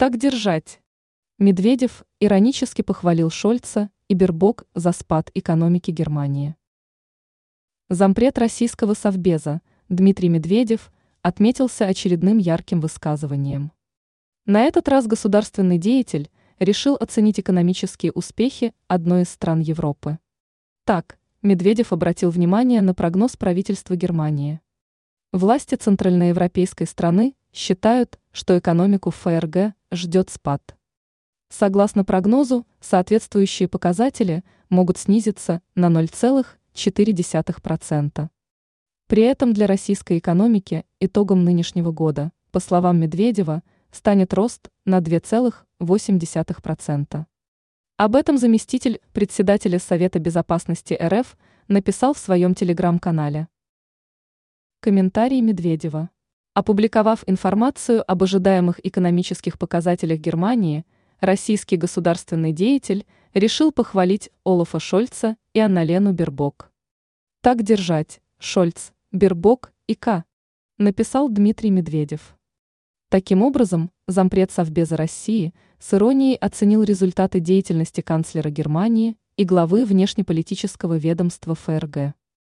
Так держать. Медведев иронически похвалил Шольца и Бербок за спад экономики Германии. Зампред российского совбеза Дмитрий Медведев отметился очередным ярким высказыванием. На этот раз государственный деятель решил оценить экономические успехи одной из стран Европы. Так, Медведев обратил внимание на прогноз правительства Германии. Власти центральноевропейской страны считают, что экономику ФРГ ждет спад. Согласно прогнозу, соответствующие показатели могут снизиться на 0,4%. При этом для российской экономики итогом нынешнего года, по словам Медведева, станет рост на 2,8%. Об этом заместитель председателя Совета безопасности РФ написал в своем телеграм-канале. Комментарий Медведева. Опубликовав информацию об ожидаемых экономических показателях Германии, российский государственный деятель решил похвалить Олафа Шольца и Анналену Бербок. Так держать, Шольц, Бербок и К. Написал Дмитрий Медведев. Таким образом, зампред Совбеза России с иронией оценил результаты деятельности канцлера Германии и главы внешнеполитического ведомства ФРГ.